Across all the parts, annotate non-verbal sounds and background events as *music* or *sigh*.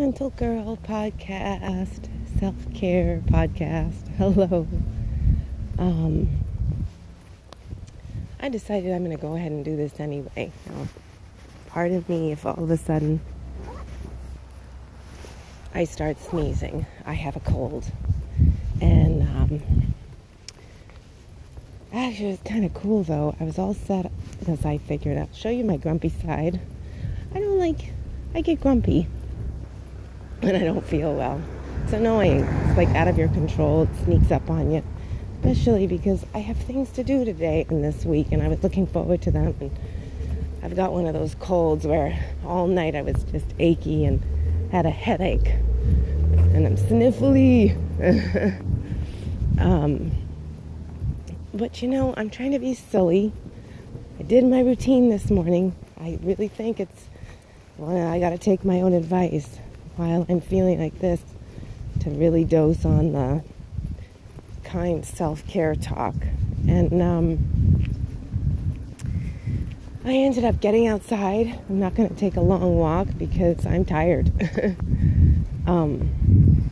Gentle Girl podcast, self care podcast. *laughs* Hello. Um, I decided I'm going to go ahead and do this anyway. Now, of me if all of a sudden I start sneezing. I have a cold. And um, actually, it was kind of cool though. I was all set because I figured out. Show you my grumpy side. I don't like, I get grumpy when I don't feel well. It's annoying. It's like out of your control. It sneaks up on you. Especially because I have things to do today and this week, and I was looking forward to them. And I've got one of those colds where all night I was just achy and had a headache, and I'm sniffly. *laughs* um, but you know, I'm trying to be silly. I did my routine this morning. I really think it's well, I got to take my own advice while I'm feeling like this to really dose on the kind self care talk. And um, I ended up getting outside. I'm not going to take a long walk because I'm tired. *laughs* um,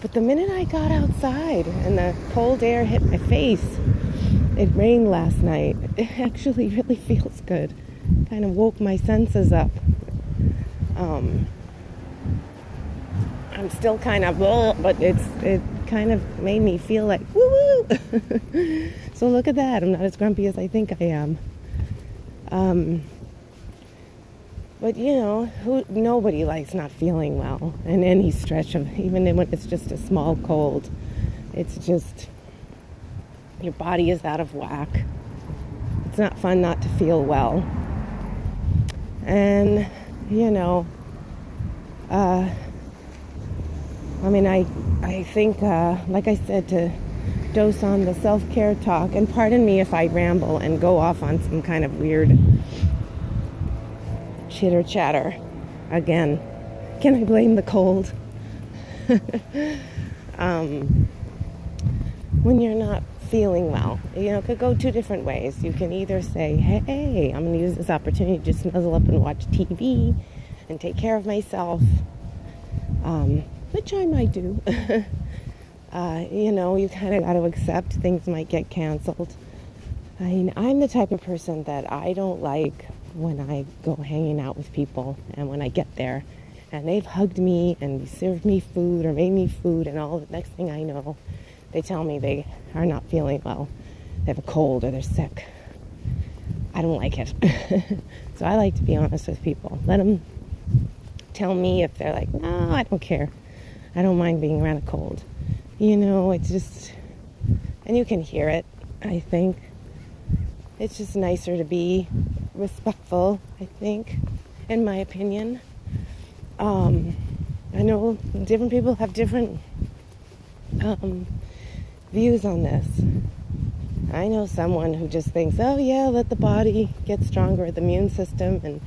but the minute I got outside and the cold air hit my face, it rained last night. *laughs* It actually really feels good. Kind of woke my senses up. Um, I'm still kind of, but it's it kind of made me feel like woo woo. *laughs* so look at that. I'm not as grumpy as I think I am. Um, but you know, who, nobody likes not feeling well in any stretch of, even when it's just a small cold. It's just your body is out of whack. It's not fun not to feel well. And you know, uh, I mean, I, I think, uh, like I said, to dose on the self care talk, and pardon me if I ramble and go off on some kind of weird chitter chatter again. Can I blame the cold? *laughs* um, when you're not feeling well, you know, it could go two different ways. You can either say, hey, I'm going to use this opportunity to just nuzzle up and watch TV and take care of myself. Um, which I might do. *laughs* uh, you know, you kind of got to accept things might get canceled. I mean, I'm the type of person that I don't like when I go hanging out with people and when I get there and they've hugged me and served me food or made me food and all the next thing I know, they tell me they are not feeling well. They have a cold or they're sick. I don't like it. *laughs* so I like to be honest with people. Let them tell me if they're like, no, I don't care. I don't mind being around a cold. You know, it's just, and you can hear it, I think. It's just nicer to be respectful, I think, in my opinion. Um, I know different people have different um, views on this. I know someone who just thinks, oh, yeah, let the body get stronger, the immune system, and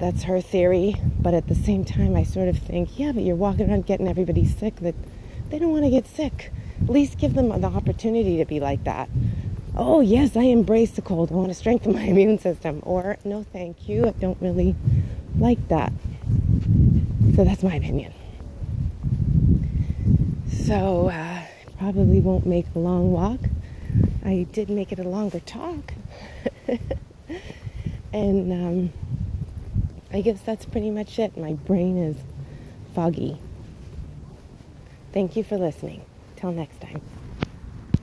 that's her theory. But at the same time, I sort of think, yeah, but you're walking around getting everybody sick that they don't want to get sick. At least give them the opportunity to be like that. Oh, yes, I embrace the cold. I want to strengthen *laughs* my immune system. Or, no, thank you. I don't really like that. So that's my opinion. So, uh, probably won't make a long walk. I did make it a longer talk. *laughs* and, um, I guess that's pretty much it. My brain is foggy. Thank you for listening. Till next time.